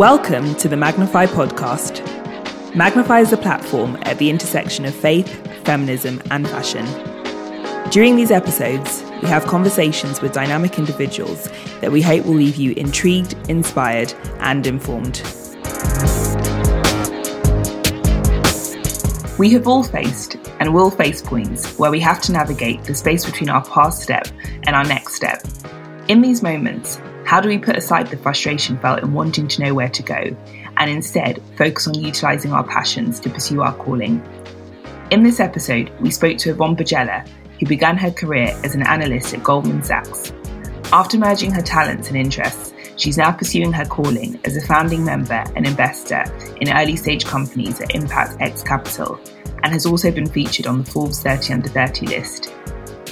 Welcome to the Magnify podcast. Magnify is a platform at the intersection of faith, feminism, and fashion. During these episodes, we have conversations with dynamic individuals that we hope will leave you intrigued, inspired, and informed. We have all faced and will face points where we have to navigate the space between our past step and our next step. In these moments, how do we put aside the frustration felt in wanting to know where to go and instead focus on utilising our passions to pursue our calling? In this episode, we spoke to Yvonne Bajela, who began her career as an analyst at Goldman Sachs. After merging her talents and interests, she's now pursuing her calling as a founding member and investor in early stage companies at Impact X Capital and has also been featured on the Forbes 30 Under 30 list.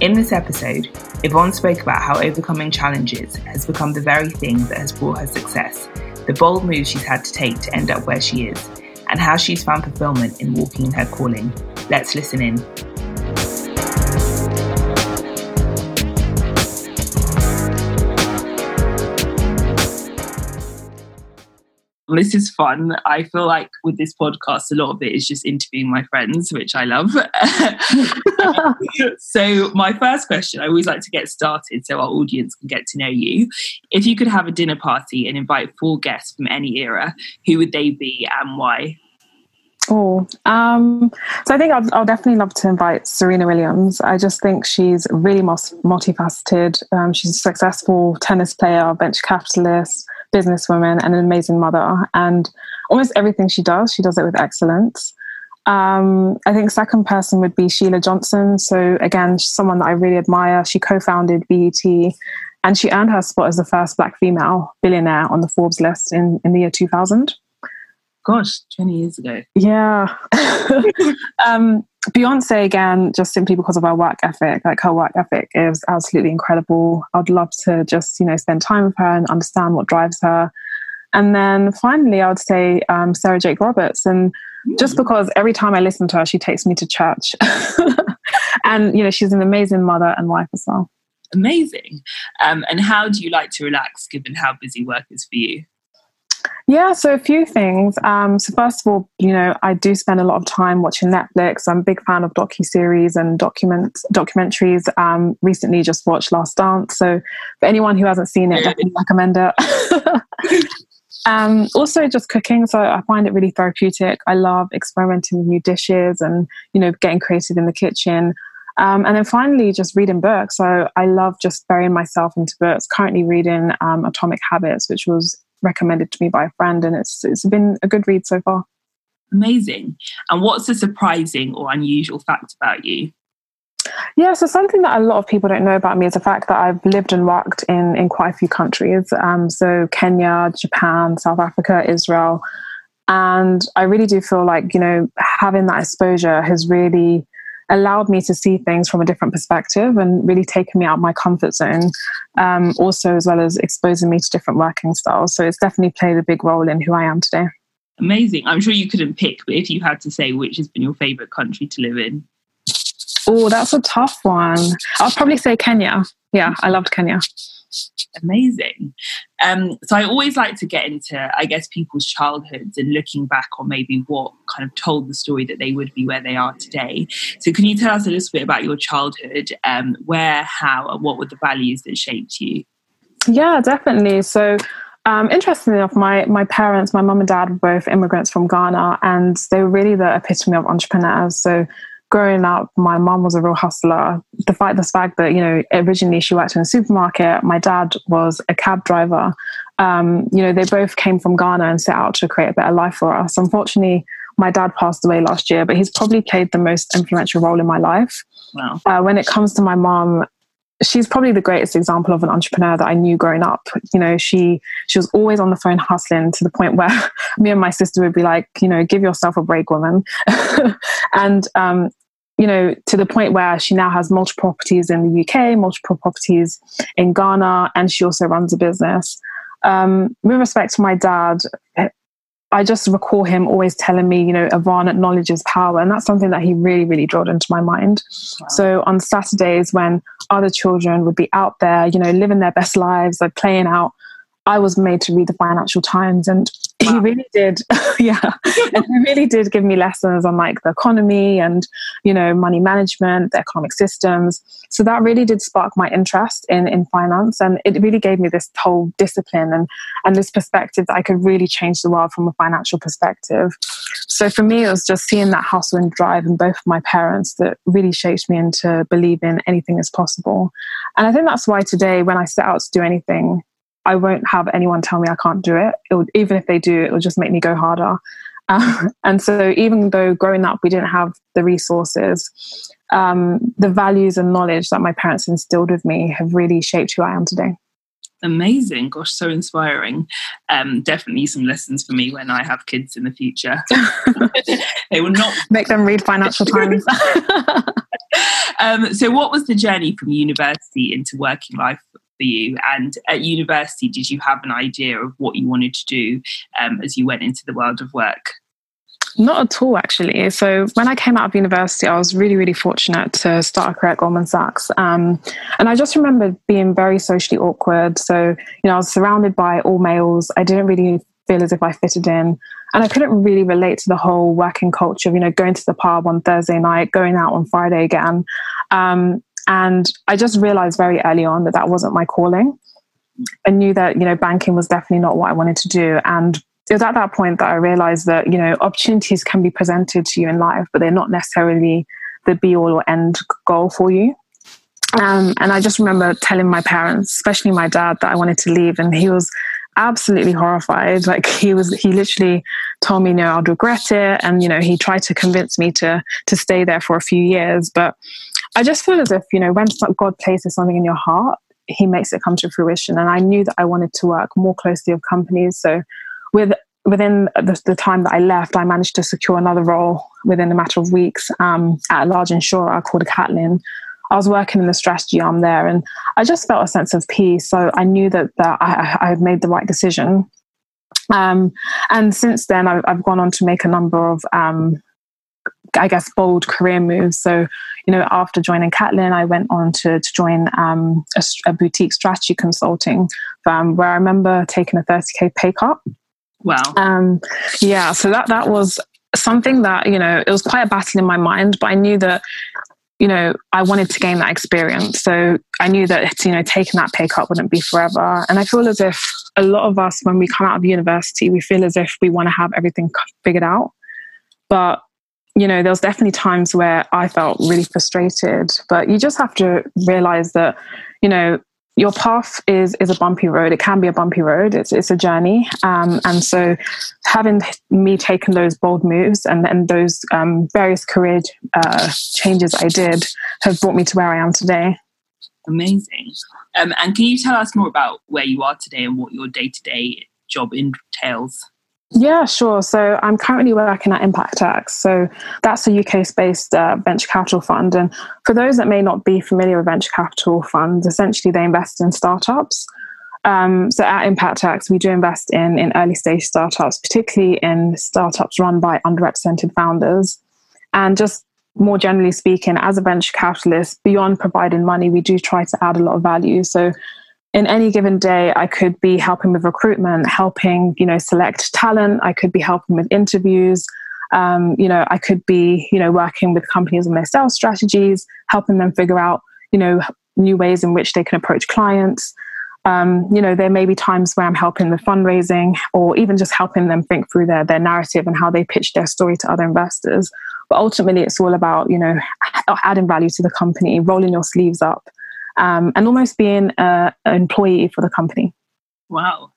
In this episode, Yvonne spoke about how overcoming challenges has become the very thing that has brought her success, the bold moves she's had to take to end up where she is, and how she's found fulfillment in walking in her calling. Let's listen in. This is fun. I feel like with this podcast, a lot of it is just interviewing my friends, which I love. so, my first question, I always like to get started so our audience can get to know you. If you could have a dinner party and invite four guests from any era, who would they be and why? Oh, um, so I think I'll, I'll, definitely love to invite Serena Williams. I just think she's really multifaceted. Um, she's a successful tennis player, venture capitalist, businesswoman and an amazing mother. And almost everything she does, she does it with excellence. Um, I think second person would be Sheila Johnson. So again, she's someone that I really admire. She co-founded BET and she earned her spot as the first black female billionaire on the Forbes list in, in the year 2000. Gosh, 20 years ago. Yeah. um, Beyonce again, just simply because of her work ethic, like her work ethic is absolutely incredible. I'd love to just, you know, spend time with her and understand what drives her. And then finally, I would say um, Sarah Jakes Roberts. And just hmm. because every time I listen to her, she takes me to church. and, you know, she's an amazing mother and wife as well. Amazing. Um, and how do you like to relax given how busy work is for you? Yeah, so a few things. Um, so first of all, you know, I do spend a lot of time watching Netflix. I'm a big fan of docu series and document documentaries. Um, recently, just watched Last Dance. So for anyone who hasn't seen it, definitely recommend it. um, also, just cooking. So I find it really therapeutic. I love experimenting with new dishes and you know getting creative in the kitchen. Um, and then finally, just reading books. So I love just burying myself into books. Currently reading um, Atomic Habits, which was recommended to me by a friend, and it's it's been a good read so far. Amazing. And what's a surprising or unusual fact about you? Yeah, so something that a lot of people don't know about me is the fact that I've lived and worked in in quite a few countries. Um, so Kenya, Japan, South Africa, Israel, and I really do feel like you know having that exposure has really allowed me to see things from a different perspective and really taken me out of my comfort zone. Um, also, as well as exposing me to different working styles. So it's definitely played a big role in who I am today. Amazing. I'm sure you couldn't pick, but if you had to say which has been your favorite country to live in. Oh, that's a tough one. I'll probably say Kenya. Yeah, I loved Kenya amazing. Um, so I always like to get into, I guess, people's childhoods and looking back on maybe what kind of told the story that they would be where they are today. So can you tell us a little bit about your childhood? Um, where, how, and what were the values that shaped you? Yeah, definitely. So um, interestingly enough, my my parents, my mum and dad, were both immigrants from Ghana, and they were really the epitome of entrepreneurs. So growing up, my mom was a real hustler. Despite the fact that, you know, originally she worked in a supermarket, my dad was a cab driver. Um, you know, they both came from Ghana and set out to create a better life for us. Unfortunately, my dad passed away last year, but he's probably played the most influential role in my life. Wow. Uh, when it comes to my mom, she's probably the greatest example of an entrepreneur that I knew growing up. You know, she she was always on the phone hustling to the point where me and my sister would be like, you know, give yourself a break, woman. and um, you know, to the point where she now has multiple properties in the UK, multiple properties in Ghana, and she also runs a business. Um, with respect to my dad, I just recall him always telling me, you know, Yvonne, knowledge is power. And that's something that he really, really drilled into my mind. Wow. So on Saturdays, when other children would be out there, you know, living their best lives, like playing out, I was made to read the Financial Times. And Wow. He really did, yeah. and he really did give me lessons on like the economy and, you know, money management, the economic systems. So that really did spark my interest in, in finance. And it really gave me this whole discipline and, and this perspective that I could really change the world from a financial perspective. So for me, it was just seeing that hustle and drive in both of my parents that really shaped me into believing anything is possible. And I think that's why today, when I set out to do anything, I won't have anyone tell me I can't do it. it would, even if they do, it will just make me go harder. Uh, and so, even though growing up we didn't have the resources, um, the values and knowledge that my parents instilled with me have really shaped who I am today. Amazing. Gosh, so inspiring. Um, definitely some lessons for me when I have kids in the future. they will not make them read Financial Times. um, so, what was the journey from university into working life for you? And at university, did you have an idea of what you wanted to do um, as you went into the world of work? Not at all, actually. So when I came out of university, I was really, really fortunate to start a career at Goldman Sachs. Um, and I just remember being very socially awkward. So, you know, I was surrounded by all males. I didn't really feel as if I fitted in. And I couldn't really relate to the whole working culture of, you know, going to the pub on Thursday night, going out on Friday again. Um, and I just realized very early on that that wasn't my calling. I knew that, you know, banking was definitely not what I wanted to do. And it was at that point that I realized that, you know, opportunities can be presented to you in life, but they're not necessarily the be all or end goal for you. Um, and I just remember telling my parents, especially my dad, that I wanted to leave. And he was absolutely horrified. Like he was, he literally told me, no, I'd regret it. And, you know, he tried to convince me to, to stay there for a few years. But I just feel as if, you know, when God places something in your heart, he makes it come to fruition. And I knew that I wanted to work more closely with companies. So with within the, the, time that I left, I managed to secure another role within a matter of weeks um, at a large insurer called Catlin. I was working in the strategy arm there, and I just felt a sense of peace. So I knew that, that I, I had made the right decision. Um, and since then, I've, I've, gone on to make a number of um, I guess, bold career moves. So, you know, after joining Catlin, I went on to, to join um, a, a, boutique strategy consulting firm where I remember taking a 30K pay cut. Wow. Um, yeah, so that, that was something that, you know, it was quite a battle in my mind, but I knew that, you know, I wanted to gain that experience. So I knew that, you know, taking that pay cut wouldn't be forever. And I feel as if a lot of us, when we come out of university, we feel as if we want to have everything figured out. But you know, there was definitely times where I felt really frustrated, but you just have to realize that, you know, your path is is a bumpy road. It can be a bumpy road. It's it's a journey, um, and so having me taken those bold moves and and those um, various career uh, changes I did have brought me to where I am today. Amazing. Um, and can you tell us more about where you are today and what your day to day job entails? Yeah, sure. So I'm currently working at Impact X. So that's a UK based uh, venture capital fund. And for those that may not be familiar with venture capital funds, essentially they invest in startups. Um, so at Impact X, we do invest in, in early stage startups, particularly in startups run by underrepresented founders. And just more generally speaking, as a venture capitalist, beyond providing money, we do try to add a lot of value. So in any given day i could be helping with recruitment helping you know select talent. I could be helping with interviews. Um, you know i could be you know working with companies on their sales strategies helping them figure out you know new ways in which they can approach clients. Um, you know there may be times where i'm helping with fundraising or even just helping them think through their, their narrative and how they pitch their story to other investors. But ultimately it's all about you know adding value to the company rolling your sleeves up um, and almost being an employee for the company. Wow.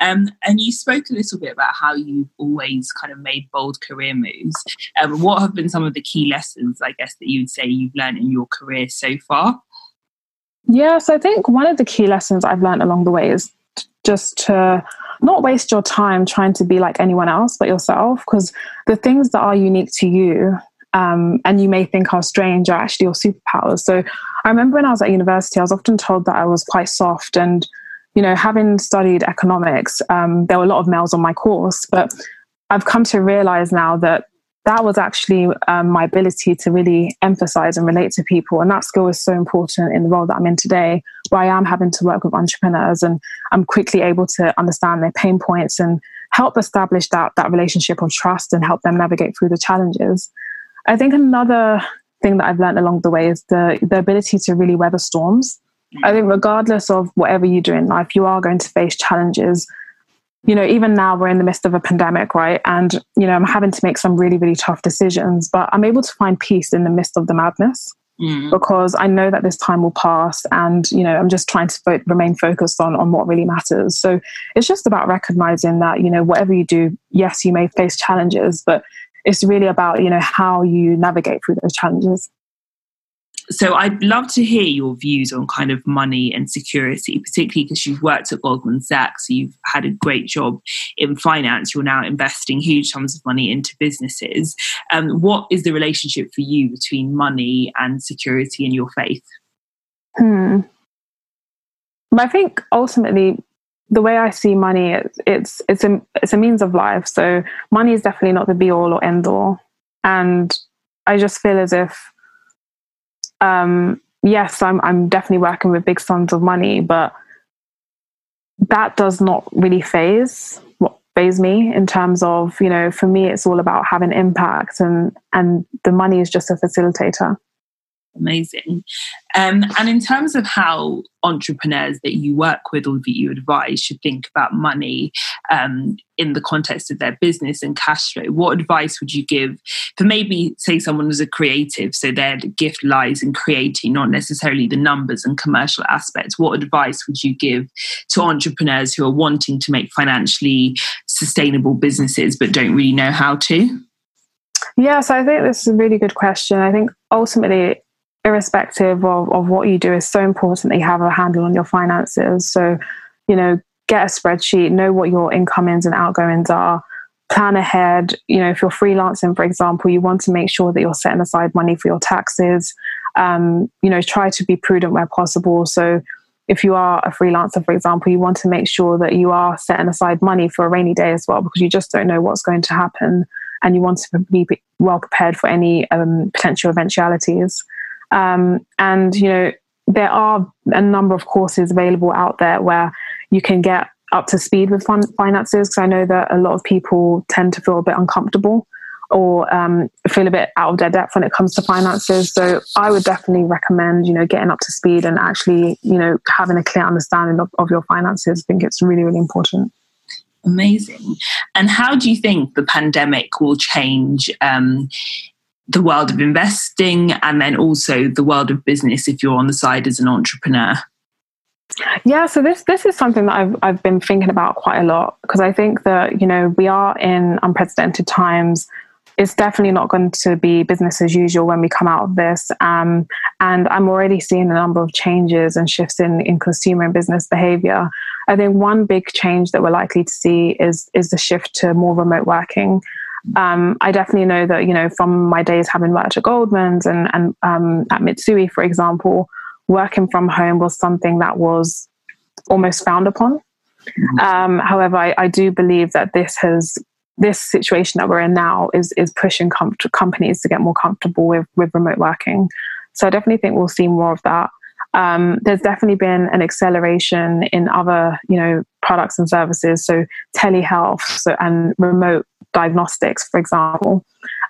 Um, and you spoke a little bit about how you've always kind of made bold career moves. Um, what have been some of the key lessons, I guess, that you would say you've learned in your career so far? Yes, I think one of the key lessons I've learned along the way is just to not waste your time trying to be like anyone else but yourself because the things that are unique to you um, and you may think are strange are actually your superpowers. So I remember when I was at university, I was often told that I was quite soft. And, you know, having studied economics, um, there were a lot of males on my course. But I've come to realize now that that was actually um, my ability to really emphasize and relate to people. And that skill is so important in the role that I'm in today, where I am having to work with entrepreneurs and I'm quickly able to understand their pain points and help establish that that relationship of trust and help them navigate through the challenges. I think another thing that I've learned along the way is the the ability to really weather storms. I think regardless of whatever you do in life, you are going to face challenges. You know, even now we're in the midst of a pandemic, right? And, you know, I'm having to make some really, really tough decisions, but I'm able to find peace in the midst of the madness. Mm. because I know that this time will pass and you know I'm just trying to fo- remain focused on on what really matters so it's just about recognizing that you know whatever you do yes you may face challenges but it's really about you know how you navigate through those challenges so I'd love to hear your views on kind of money and security, particularly because you've worked at Goldman Sachs, you've had a great job in finance, you're now investing huge sums of money into businesses. Um, what is the relationship for you between money and security in your faith? Hmm. I think ultimately the way I see money, it's it's it's a it's a means of life. So money is definitely not the be all or end all, and I just feel as if um, yes, I'm I'm definitely working with big sums of money, but that does not really phase what phase me in terms of you know for me it's all about having impact and and the money is just a facilitator amazing. Um, and in terms of how entrepreneurs that you work with or that you advise should think about money um, in the context of their business and cash flow, what advice would you give for maybe, say, someone was a creative, so their gift lies in creating, not necessarily the numbers and commercial aspects? What advice would you give to entrepreneurs who are wanting to make financially sustainable businesses but don't really know how to? Yeah, so I think this is a really good question. I think ultimately irrespective of, of what you do, is so important that you have a handle on your finances. So, you know, get a spreadsheet, know what your income ins and outgoings are, plan ahead. You know, if you're freelancing, for example, you want to make sure that you're setting aside money for your taxes. Um, you know, try to be prudent where possible. So, if you are a freelancer, for example, you want to make sure that you are setting aside money for a rainy day as well, because you just don't know what's going to happen and you want to be well prepared for any um, potential eventualities. Um, and, you know, there are a number of courses available out there where you can get up to speed with finances because I know that a lot of people tend to feel a bit uncomfortable or um, feel a bit out of their depth when it comes to finances. So I would definitely recommend, you know, getting up to speed and actually, you know, having a clear understanding of, of your finances. I think it's really, really important. Amazing. And how do you think the pandemic will change um, the world of investing and then also the world of business if you're on the side as an entrepreneur? Yeah, so this this is something that I've I've been thinking about quite a lot because I think that you know we are in unprecedented times. It's definitely not going to be business as usual when we come out of this. Um, and I'm already seeing a number of changes and shifts in, in consumer and business behavior. I think one big change that we're likely to see is is the shift to more remote working um, I definitely know that, you know, from my days having worked at Goldman's and, and um, at Mitsui, for example, working from home was something that was almost frowned upon. Mm-hmm. Um, however, I, I, do believe that this has this situation that we're in now is is pushing com- companies to get more comfortable with with remote working. So I definitely think we'll see more of that. Um, there's definitely been an acceleration in other, you know, products and services. So telehealth so, and remote diagnostics, for example.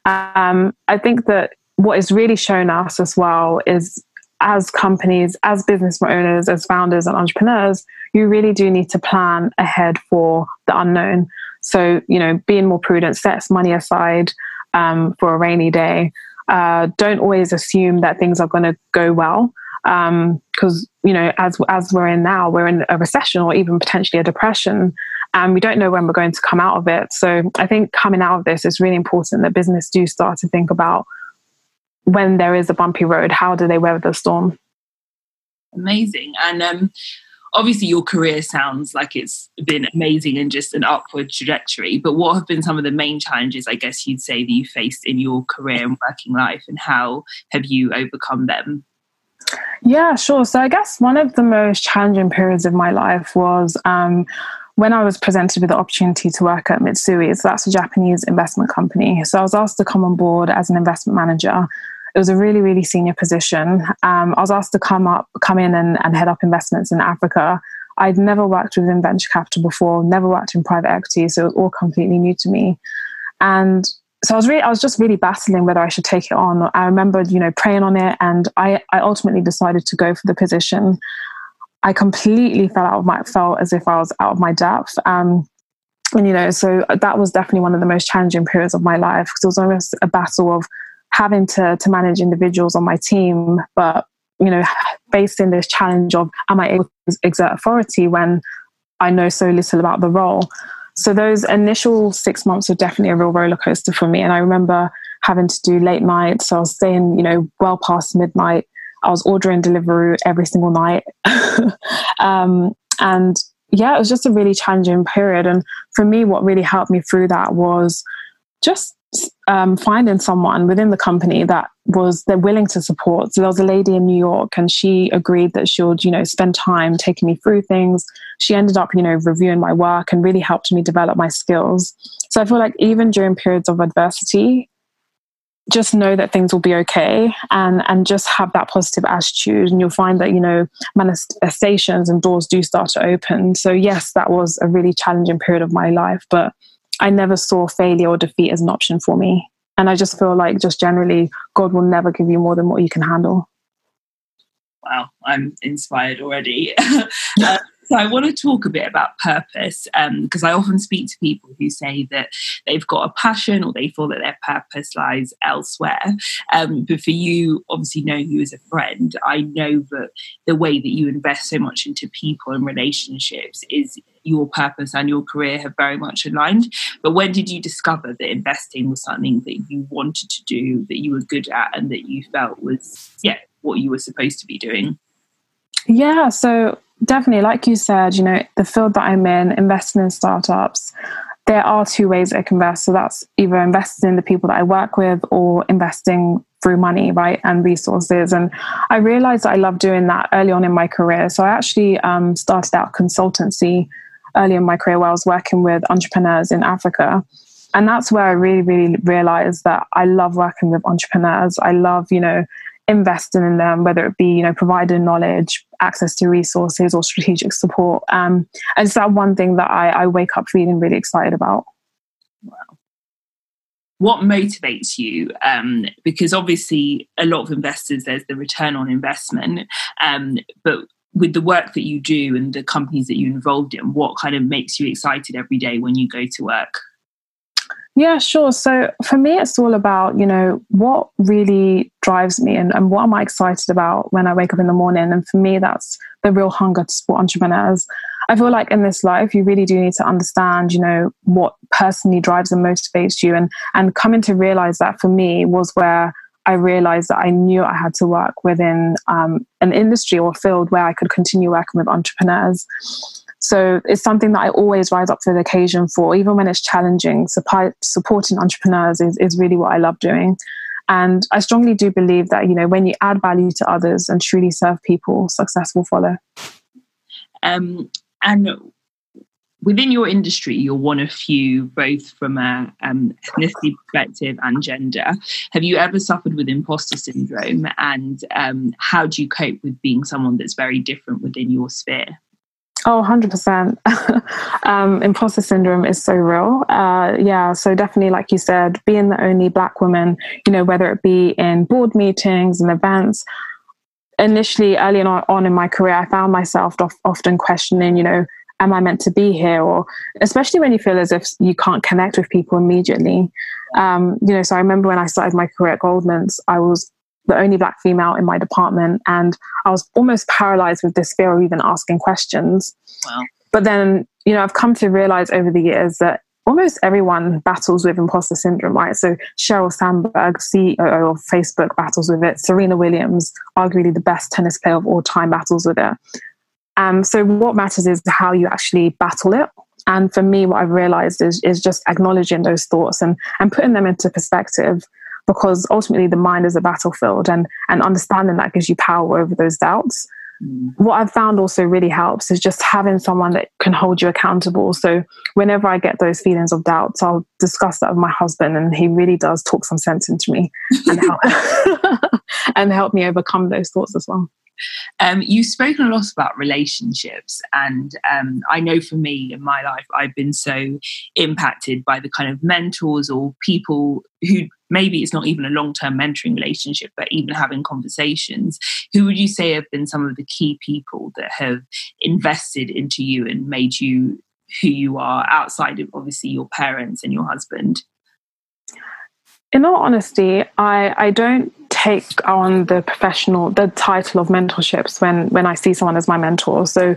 Um, I think that what is really shown us as well is as companies, as business owners, as founders and entrepreneurs, you really do need to plan ahead for the unknown. So, you know, being more prudent, sets money aside um, for a rainy day. Uh, don't always assume that things are going to go well because um, you know as as we're in now we're in a recession or even potentially a depression and we don't know when we're going to come out of it. So i think coming out of this is really important that business do start to think about when there is a bumpy road how do they weather the storm? Amazing. And um, obviously your career sounds like it's been amazing and just an upward trajectory but what have been some of the main challenges i guess you'd say that you faced in your career and working life and how have you overcome them yeah, sure. So I guess one of the most challenging periods of my life was um, when I was presented with the opportunity to work at Mitsui. So that's a Japanese investment company. So I was asked to come on board as an investment manager. It was a really, really senior position. Um, I was asked to come up, come in and, and head up investments in Africa. I'd never worked within venture capital before, never worked in private equity, so it was all completely new to me. And so I was really, I was just really battling whether I should take it on. I remember, you know, praying on it, and I, I ultimately decided to go for the position. I completely fell out of my, felt as if I was out of my depth. Um, and you know, so that was definitely one of the most challenging periods of my life because it was almost a battle of having to to manage individuals on my team, but you know, facing this challenge of am I able to exert authority when I know so little about the role. So those initial six months were definitely a real roller coaster for me. And I remember having to do late nights. So I was staying, you know, well past midnight. I was ordering Deliveroo every single night. um, and yeah, it was just a really challenging period. And for me, what really helped me through that was just um, finding someone within the company that was they're willing to support. So there was a lady in New York, and she agreed that she would, you know, spend time taking me through things. She ended up, you know, reviewing my work and really helped me develop my skills. So I feel like even during periods of adversity, just know that things will be okay and and just have that positive attitude and you'll find that you know manifestations and doors do start to open so yes that was a really challenging period of my life but I never saw failure or defeat as an option for me. And I just feel like, just generally, God will never give you more than what you can handle. Wow, I'm inspired already. uh, so I want to talk a bit about purpose because um, I often speak to people who say that they've got a passion or they feel that their purpose lies elsewhere. Um, but for you, obviously knowing you as a friend, I know that the way that you invest so much into people and relationships is your purpose and your career have very much aligned. But when did you discover that investing was something that you wanted to do, that you were good at, and that you felt was, yeah, what you were supposed to be doing? Yeah, so definitely, like you said, you know, the field that I'm in, investing in startups, there are two ways I can invest. So that's either investing in the people that I work with or investing through money, right, and resources. And I realized I love doing that early on in my career. So I actually um, started out consultancy early in my career where I was working with entrepreneurs in Africa. And that's where I really, really realized that I love working with entrepreneurs. I love, you know, investing in them, whether it be, you know, providing knowledge, access to resources or strategic support. Um, and it's that one thing that I, I wake up feeling really excited about. Wow. What motivates you? Um, because obviously, a lot of investors, there's the return on investment. Um, but with the work that you do and the companies that you're involved in, what kind of makes you excited every day when you go to work? Yeah, sure. So for me, it's all about, you know, what really drives me and, and what am I excited about when I wake up in the morning. And for me, that's the real hunger to support entrepreneurs. I feel like in this life, you really do need to understand, you know, what personally drives and motivates you. And, and coming to realize that for me was where I realized that I knew I had to work within um, an industry or field where I could continue working with entrepreneurs. So it's something that I always rise up for the occasion for, even when it's challenging. Support, supporting entrepreneurs is, is really what I love doing. And I strongly do believe that, you know, when you add value to others and truly serve people, success will follow. Um, and within your industry, you're one of few, both from a um, ethnicity perspective and gender. Have you ever suffered with imposter syndrome? And um, how do you cope with being someone that's very different within your sphere? Oh, 100%. um, imposter syndrome is so real. Uh, yeah, so definitely, like you said, being the only Black woman, you know, whether it be in board meetings and events, initially, early on, on in my career, I found myself often questioning, you know, am I meant to be here? Or especially when you feel as if you can't connect with people immediately. Um, you know, so I remember when I started my career at Goldman's, I was the only black female in my department, and I was almost paralyzed with this fear of even asking questions. Wow. But then, you know, I've come to realize over the years that almost everyone battles with imposter syndrome, right? So Sheryl Sandberg, CEO of Facebook, battles with it. Serena Williams, arguably the best tennis player of all time, battles with it. Um, so what matters is how you actually battle it. And for me, what I've realized is, is just acknowledging those thoughts and, and putting them into perspective because ultimately the mind is a battlefield and, and understanding that gives you power over those doubts. Mm. What I've found also really helps is just having someone that can hold you accountable. So whenever I get those feelings of doubts, I'll discuss that with my husband, and he really does talk some sense into me and help and help me overcome those thoughts as well. Um, you've spoken a lot about relationships, and um, I know for me in my life, I've been so impacted by the kind of mentors or people who maybe it's not even a long term mentoring relationship, but even having conversations. Who would you say have been some of the key people that have invested into you and made you who you are outside of obviously your parents and your husband? In all honesty, I, I don't take on the professional the title of mentorships when when I see someone as my mentor. So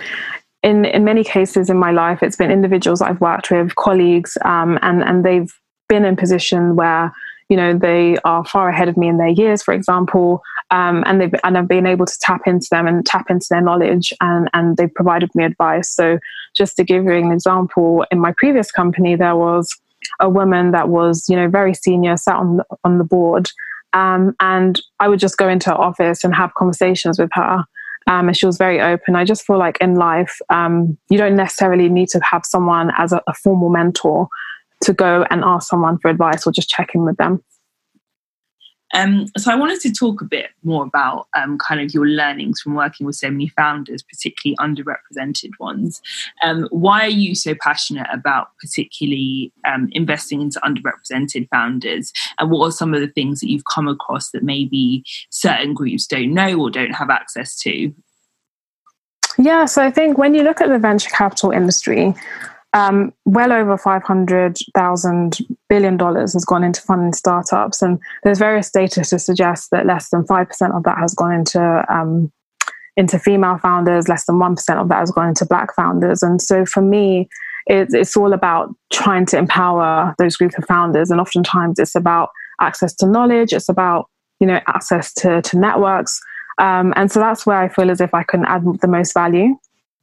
in in many cases in my life, it's been individuals I've worked with, colleagues, um, and and they've been in position where you know they are far ahead of me in their years, for example, um, and they've and I've been able to tap into them and tap into their knowledge, and and they've provided me advice. So just to give you an example, in my previous company, there was a woman that was, you know, very senior, sat on on the board, um, and I would just go into her office and have conversations with her. Um, and she was very open. I just feel like in life, um, you don't necessarily need to have someone as a, a formal mentor to go and ask someone for advice or just check in with them. Um, so I wanted to talk a bit more about um, kind of your learnings from working with so many founders, particularly underrepresented ones. Um, why are you so passionate about particularly um, investing into underrepresented founders? And what are some of the things that you've come across that maybe certain groups don't know or don't have access to? Yeah, so I think when you look at the venture capital industry, um, well over $500,000 billion has gone into funding startups. And there's various data to suggest that less than 5% of that has gone into, um, into female founders, less than 1% of that has gone into black founders. And so for me, it, it's all about trying to empower those group of founders. And oftentimes it's about access to knowledge, it's about you know access to, to networks. Um, and so that's where I feel as if I can add the most value.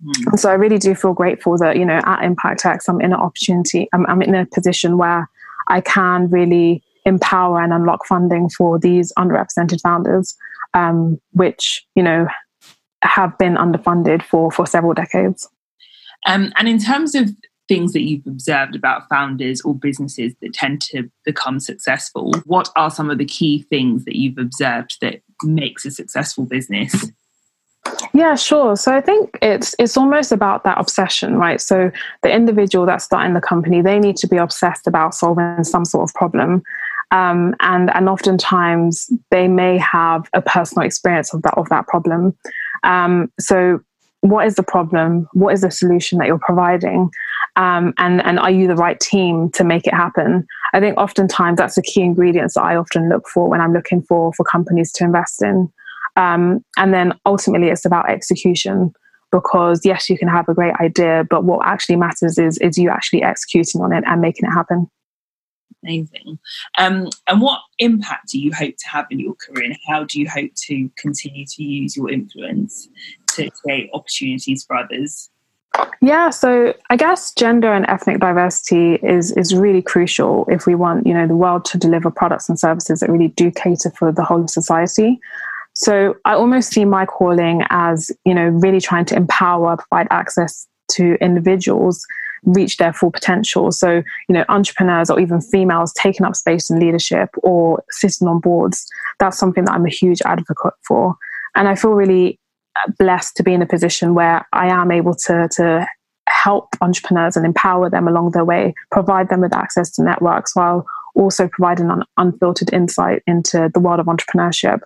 Mm. So I really do feel grateful that, you know, at Impact X, I'm in an opportunity, I'm, I'm in a position where I can really empower and unlock funding for these underrepresented founders, um, which, you know, have been underfunded for, for several decades. Um, and in terms of things that you've observed about founders or businesses that tend to become successful, what are some of the key things that you've observed that makes a successful business? Yeah, sure. So I think it's it's almost about that obsession, right? So the individual that's starting the company, they need to be obsessed about solving some sort of problem. Um, and and oftentimes they may have a personal experience of that of that problem. Um, so what is the problem? What is the solution that you're providing? Um, and and are you the right team to make it happen? I think oftentimes that's the key ingredients that I often look for when I'm looking for for companies to invest in. Um, and then ultimately, it's about execution because yes, you can have a great idea, but what actually matters is is you actually executing on it and making it happen. Amazing. Um, and what impact do you hope to have in your career, and how do you hope to continue to use your influence to create opportunities for others? Yeah, so I guess gender and ethnic diversity is is really crucial if we want, you know, the world to deliver products and services that really do cater for the whole of society. So I almost see my calling as, you know, really trying to empower, provide access to individuals reach their full potential. So, you know, entrepreneurs or even females taking up space in leadership or sitting on boards, that's something that I'm a huge advocate for. And I feel really uh, blessed to be in a position where I am able to, to help entrepreneurs and empower them along their way, provide them with access to networks while also providing an unfiltered insight into the world of entrepreneurship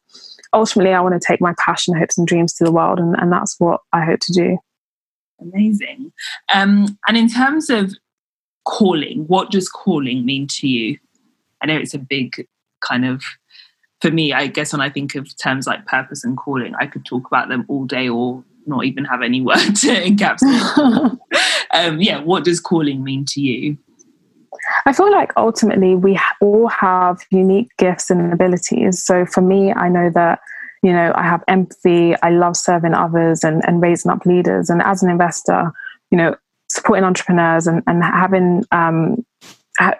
ultimately, I want to take my passion, hopes, and dreams to the world, and, and that's what I hope to do. Amazing. Um, and in terms of calling, what does calling mean to you? I know it's a big kind of, for me, I guess when I think of terms like purpose and calling, I could talk about them all day or not even have any word to encapsulate. um, yeah, what does calling mean to you? I feel like ultimately we all have unique gifts and abilities. So for me, I know that, you know, I have empathy, I love serving others and, and raising up leaders. And as an investor, you know, supporting entrepreneurs and, and having um,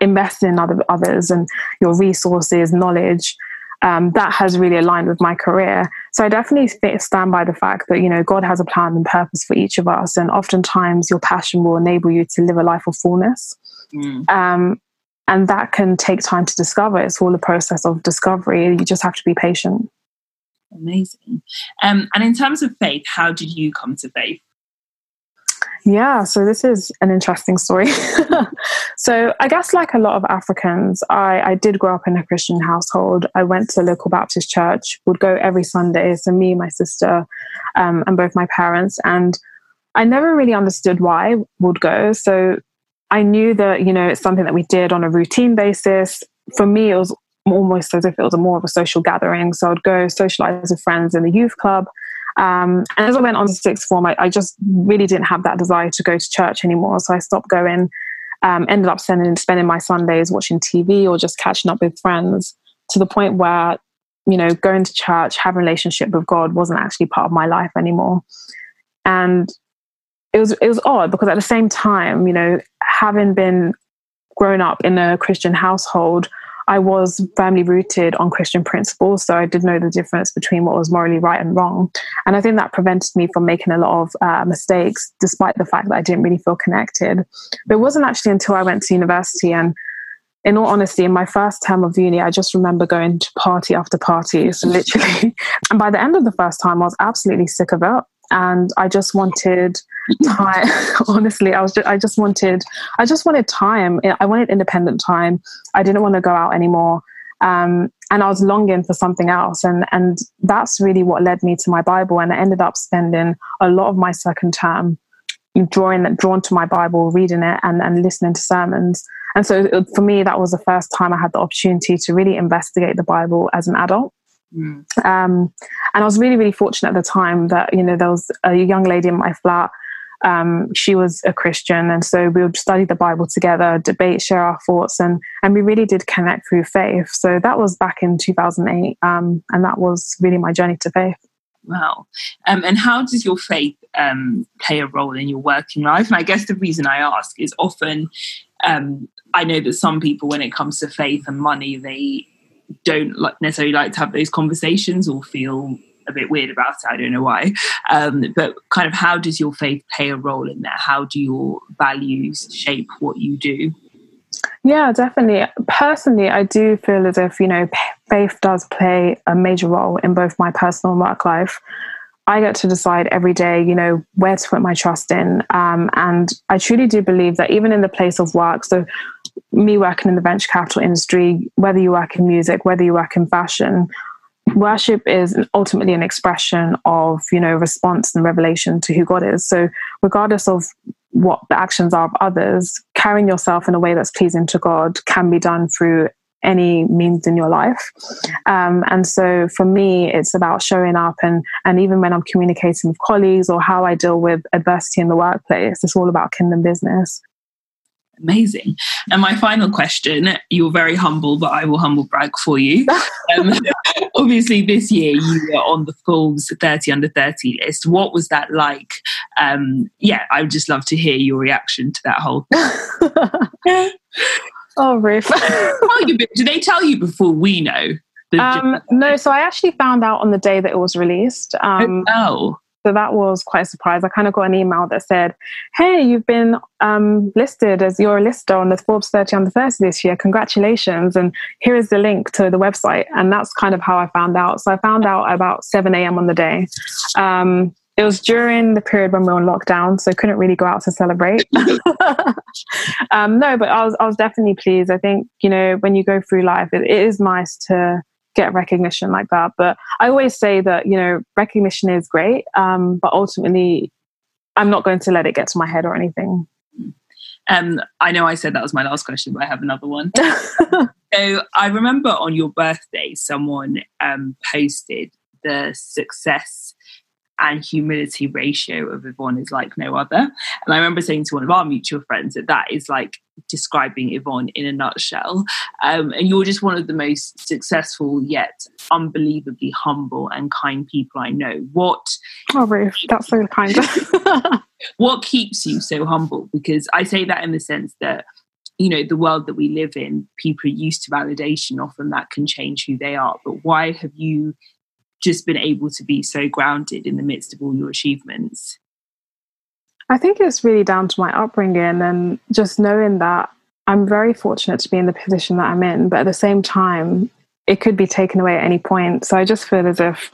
invested in other others and your resources, knowledge, um, that has really aligned with my career. So I definitely stand by the fact that you know God has a plan and purpose for each of us, and oftentimes your passion will enable you to live a life of fullness. Mm. Um, and that can take time to discover. It's all a process of discovery. You just have to be patient. Amazing. Um, and in terms of faith, how did you come to faith? Yeah, so this is an interesting story. so, I guess, like a lot of Africans, I, I did grow up in a Christian household. I went to local Baptist church, would go every Sunday. So, me, my sister, um, and both my parents. And I never really understood why would go. So, I knew that, you know, it's something that we did on a routine basis. For me, it was almost as if it was a more of a social gathering. So, I'd go socialize with friends in the youth club. Um, and as I went on to sixth form, I, I, just really didn't have that desire to go to church anymore. So I stopped going, um, ended up spending, spending my Sundays watching TV or just catching up with friends to the point where, you know, going to church, having a relationship with God wasn't actually part of my life anymore. And it was, it was odd because at the same time, you know, having been grown up in a Christian household, I was firmly rooted on Christian principles, so I did know the difference between what was morally right and wrong. And I think that prevented me from making a lot of uh, mistakes, despite the fact that I didn't really feel connected. But it wasn't actually until I went to university and in all honesty, in my first term of uni, I just remember going to party after party, so literally. and by the end of the first time, I was absolutely sick of it and I just wanted time. Honestly, I was just, I just wanted I just wanted time. I wanted independent time. I didn't want to go out anymore. Um, and I was longing for something else, and and that's really what led me to my Bible. And I ended up spending a lot of my second term drawing drawn to my Bible, reading it, and and listening to sermons. And so for me, that was the first time I had the opportunity to really investigate the Bible as an adult. Mm. Um, and I was really, really fortunate at the time that, you know, there was a young lady in my flat. Um, she was a Christian. And so we would study the Bible together, debate, share our thoughts, and, and we really did connect through faith. So that was back in 2008. Um, and that was really my journey to faith. Wow. Um, and how does your faith um, play a role in your working life? And I guess the reason I ask is often um, I know that some people, when it comes to faith and money, they don't necessarily like to have those conversations or feel a bit weird about it. I don't know why. Um, but kind of how does your faith play a role in that? How do your values shape what you do? Yeah, definitely. Personally, I do feel as if, you know, faith does play a major role in both my personal work life. I get to decide every day, you know, where to put my trust in. Um, and I truly do believe that even in the place of work, so me working in the venture capital industry, whether you work in music, whether you work in fashion, worship is ultimately an expression of, you know, response and revelation to who God is. So regardless of what the actions are of others, carrying yourself in a way that's pleasing to God can be done through any means in your life. Um, and so for me, it's about showing up and, and even when I'm communicating with colleagues or how I deal with adversity in the workplace, it's all about kingdom business. Amazing. And my final question you're very humble, but I will humble brag for you. Um, obviously, this year you were on the Forbes 30 under 30 list. What was that like? Um, yeah, I would just love to hear your reaction to that whole. Oh, Ruth. Do they tell you before we know? Um, no, so I actually found out on the day that it was released. Um, oh. So that was quite a surprise. I kind of got an email that said, Hey, you've been um, listed as your lister on the Forbes 30 under 30 this year. Congratulations. And here is the link to the website. And that's kind of how I found out. So I found out about 7 a.m. on the day. Um, it was during the period when we were on lockdown, so couldn't really go out to celebrate. um, no, but I was I was definitely pleased. I think you know when you go through life, it, it is nice to get recognition like that. But I always say that you know recognition is great, um, but ultimately, I'm not going to let it get to my head or anything. Um, I know I said that was my last question, but I have another one. so I remember on your birthday, someone um, posted the success and humility ratio of Yvonne is like no other. And I remember saying to one of our mutual friends that that is like describing Yvonne in a nutshell. Um, and you're just one of the most successful yet unbelievably humble and kind people I know. What? Oh, Ruth, that's so kind. what keeps you so humble? Because I say that in the sense that you know the world that we live in people are used to validation often that can change who they are but why have you just been able to be so grounded in the midst of all your achievements? I think it's really down to my upbringing and just knowing that I'm very fortunate to be in the position that I'm in, but at the same time, it could be taken away at any point. So I just feel as if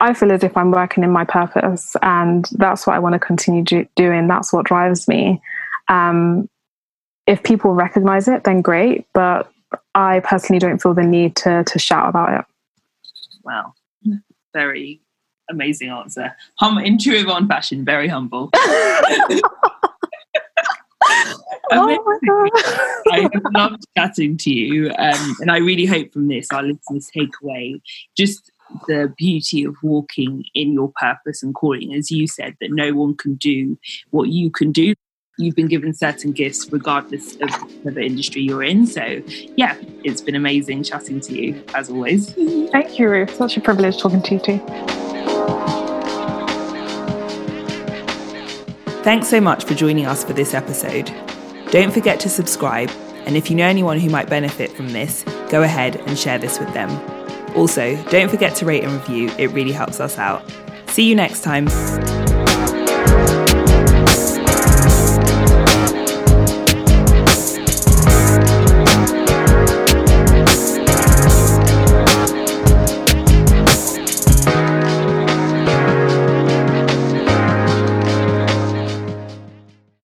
I feel as if I'm working in my purpose, and that's what I want to continue do- doing. That's what drives me. Um, if people recognize it, then great. But I personally don't feel the need to to shout about it. Wow, very amazing answer. Hum, in true Yvonne fashion, very humble. oh I have loved chatting to you, um, and I really hope from this our listeners take away just the beauty of walking in your purpose and calling, as you said, that no one can do what you can do. You've been given certain gifts regardless of the industry you're in. So, yeah, it's been amazing chatting to you as always. Thank you, Ruth. Such a privilege talking to you too. Thanks so much for joining us for this episode. Don't forget to subscribe, and if you know anyone who might benefit from this, go ahead and share this with them. Also, don't forget to rate and review, it really helps us out. See you next time.